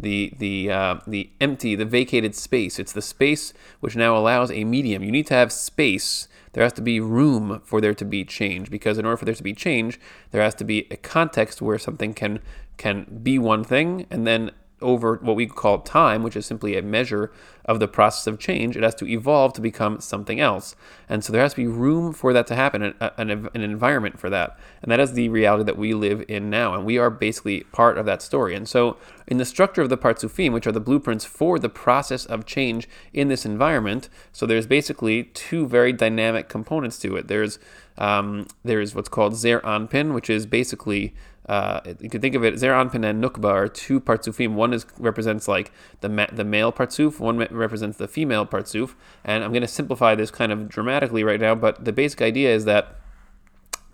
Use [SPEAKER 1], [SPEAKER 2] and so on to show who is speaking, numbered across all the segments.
[SPEAKER 1] the the uh, the empty, the vacated space. It's the space which now allows a medium. You need to have space. There has to be room for there to be change because in order for there to be change, there has to be a context where something can can be one thing and then over what we call time, which is simply a measure of the process of change, it has to evolve to become something else. And so there has to be room for that to happen, an, an, environment for that. And that is the reality that we live in now. And we are basically part of that story. And so, in the structure of the Partsufim, which are the blueprints for the process of change in this environment, so there's basically two very dynamic components to it. There's um, there's what's called Zer Anpin, which is basically uh, you can think of it Zer Anpin and Nukba are two partsufim. One is represents like the ma- the male partsuf, one represents the female partsuf. And I'm going to simplify this kind of dramatically right now, but the basic idea is that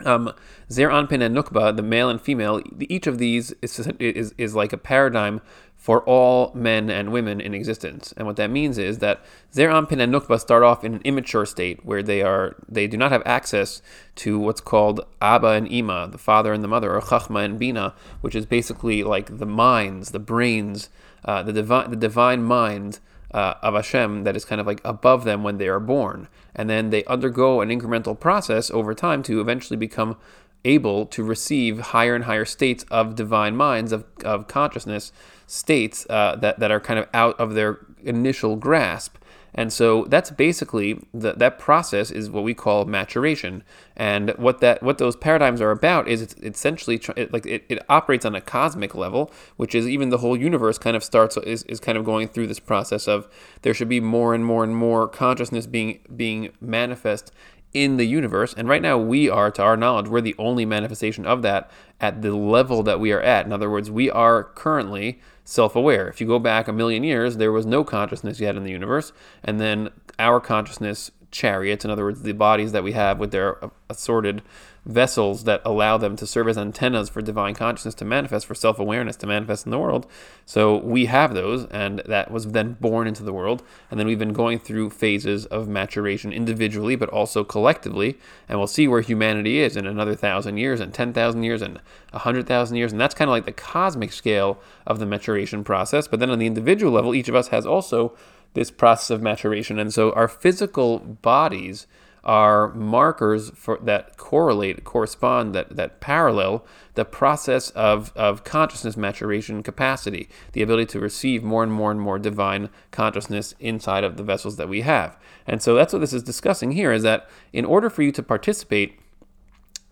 [SPEAKER 1] um, Zer Anpin and Nukba, the male and female, each of these is, is, is like a paradigm for all men and women in existence. And what that means is that Zer Anpin and Nukba start off in an immature state where they are they do not have access to what's called Abba and Ima, the father and the mother, or Chachma and Bina, which is basically like the minds, the brains, uh, the divine the divine mind uh, of Hashem that is kind of like above them when they are born. And then they undergo an incremental process over time to eventually become able to receive higher and higher states of divine minds, of, of consciousness states uh, that, that are kind of out of their initial grasp. And so that's basically the, that process is what we call maturation. And what that what those paradigms are about is it's essentially tr- it, like it, it operates on a cosmic level, which is even the whole universe kind of starts is, is kind of going through this process of there should be more and more and more consciousness being being manifest in the universe. And right now, we are, to our knowledge, we're the only manifestation of that at the level that we are at. In other words, we are currently self aware. If you go back a million years, there was no consciousness yet in the universe. And then our consciousness chariots, in other words, the bodies that we have with their assorted vessels that allow them to serve as antennas for divine consciousness to manifest, for self awareness to manifest in the world. So we have those, and that was then born into the world. And then we've been going through phases of maturation individually, but also collectively. And we'll see where humanity is in another thousand years, and 10,000 years, and 100,000 years. And that's kind of like the cosmic scale of the maturation process. But then on the individual level, each of us has also this process of maturation. And so our physical bodies are markers for that correlate, correspond, that, that parallel the process of, of consciousness maturation capacity, the ability to receive more and more and more divine consciousness inside of the vessels that we have. And so that's what this is discussing here is that in order for you to participate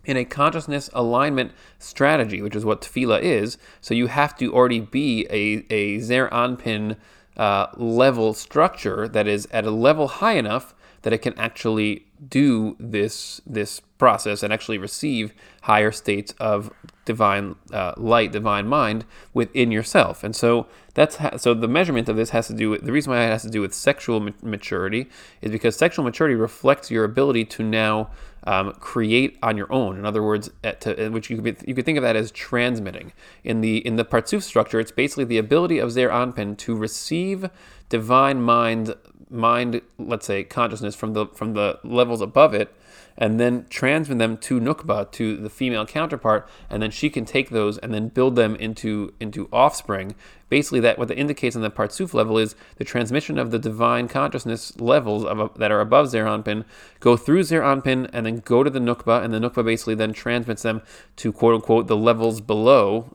[SPEAKER 1] in a consciousness alignment strategy, which is what tefillah is, so you have to already be a, a Zer Anpin uh, level structure that is at a level high enough that it can actually do this this process and actually receive higher states of divine uh, light, divine mind within yourself. And so that's ha- so the measurement of this has to do with the reason why it has to do with sexual ma- maturity is because sexual maturity reflects your ability to now um, create on your own. In other words, at, to, which you could, you could think of that as transmitting. In the in the Partsuf structure, it's basically the ability of Zer Anpin to receive divine mind mind, let's say, consciousness from the from the levels above it, and then transmit them to Nukba, to the female counterpart, and then she can take those and then build them into into offspring. Basically, that what that indicates on the Partsuf level is the transmission of the divine consciousness levels of, that are above Zer Anpin go through Zer Anpin and then go to the Nukba, and the Nukba basically then transmits them to quote unquote the levels below